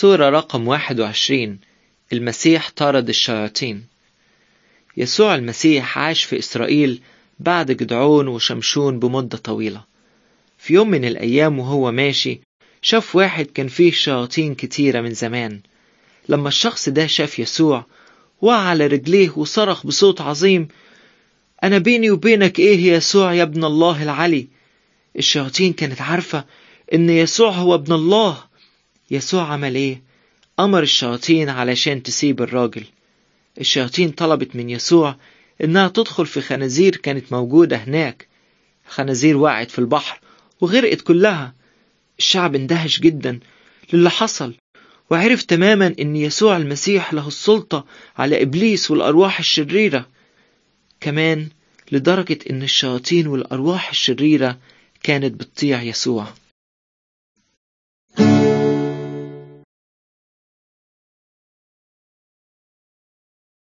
سورة رقم 21 المسيح طارد الشياطين. يسوع المسيح عاش في إسرائيل بعد جدعون وشمشون بمدة طويلة. في يوم من الأيام وهو ماشي شاف واحد كان فيه شياطين كتيرة من زمان. لما الشخص ده شاف يسوع وقع على رجليه وصرخ بصوت عظيم أنا بيني وبينك إيه يا يسوع يا ابن الله العلي؟ الشياطين كانت عارفة إن يسوع هو ابن الله. يسوع عمل إيه؟ أمر الشياطين علشان تسيب الراجل. الشياطين طلبت من يسوع إنها تدخل في خنازير كانت موجودة هناك. خنازير وقعت في البحر وغرقت كلها. الشعب اندهش جدا للي حصل وعرف تماما إن يسوع المسيح له السلطة على إبليس والأرواح الشريرة. كمان لدرجة إن الشياطين والأرواح الشريرة كانت بتطيع يسوع.